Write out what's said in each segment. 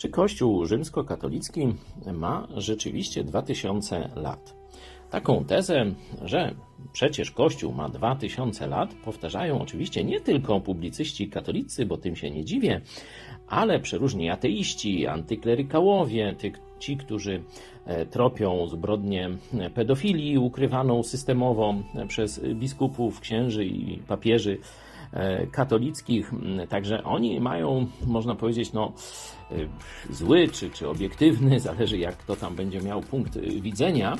Czy Kościół rzymskokatolicki ma rzeczywiście 2000 lat? Taką tezę, że przecież Kościół ma 2000 lat, powtarzają oczywiście nie tylko publicyści katolicy, bo tym się nie dziwię, ale przeróżni ateiści, antyklerykałowie, ci, którzy e, tropią zbrodnię pedofilii ukrywaną systemowo przez biskupów, księży i papieży E, katolickich. Także oni mają, można powiedzieć, no, e, zły czy, czy obiektywny, zależy jak kto tam będzie miał punkt widzenia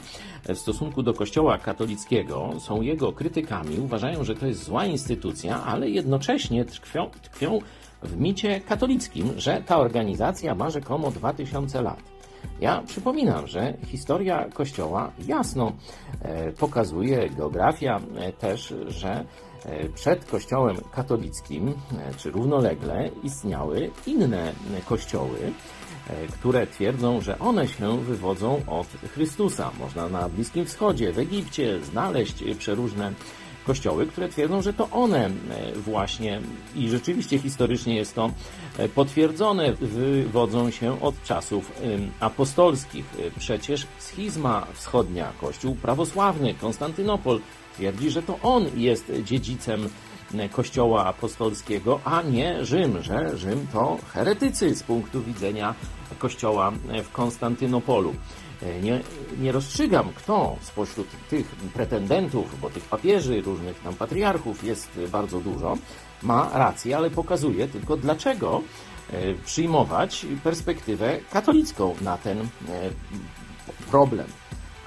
w stosunku do Kościoła katolickiego, są jego krytykami, uważają, że to jest zła instytucja, ale jednocześnie tkwią, tkwią w micie katolickim, że ta organizacja ma rzekomo 2000 lat. Ja przypominam, że historia Kościoła jasno e, pokazuje, geografia też, że E, przed Kościołem katolickim, e, czy równolegle, istniały inne kościoły, e, które twierdzą, że one się wywodzą od Chrystusa. Można na Bliskim Wschodzie, w Egipcie znaleźć przeróżne kościoły, które twierdzą, że to one właśnie i rzeczywiście historycznie jest to potwierdzone, wywodzą się od czasów apostolskich. Przecież schizma wschodnia, kościół prawosławny, Konstantynopol twierdzi, że to on jest dziedzicem Kościoła apostolskiego, a nie Rzym, że Rzym to heretycy z punktu widzenia Kościoła w Konstantynopolu. Nie, nie rozstrzygam, kto spośród tych pretendentów, bo tych papieży, różnych tam patriarchów jest bardzo dużo, ma rację, ale pokazuje tylko dlaczego e, przyjmować perspektywę katolicką na ten e, problem.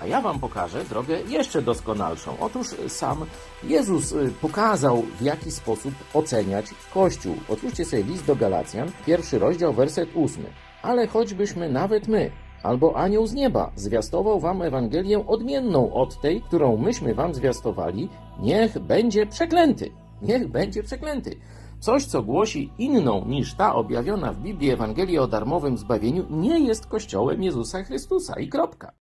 A ja Wam pokażę drogę jeszcze doskonalszą. Otóż sam Jezus y, pokazał, w jaki sposób oceniać Kościół. Otwórzcie sobie list do Galacjan, pierwszy rozdział, werset ósmy. Ale choćbyśmy nawet my, albo anioł z nieba zwiastował wam Ewangelię odmienną od tej, którą myśmy wam zwiastowali, niech będzie przeklęty. Niech będzie przeklęty. Coś, co głosi inną niż ta objawiona w Biblii Ewangelii o darmowym zbawieniu, nie jest Kościołem Jezusa Chrystusa i kropka.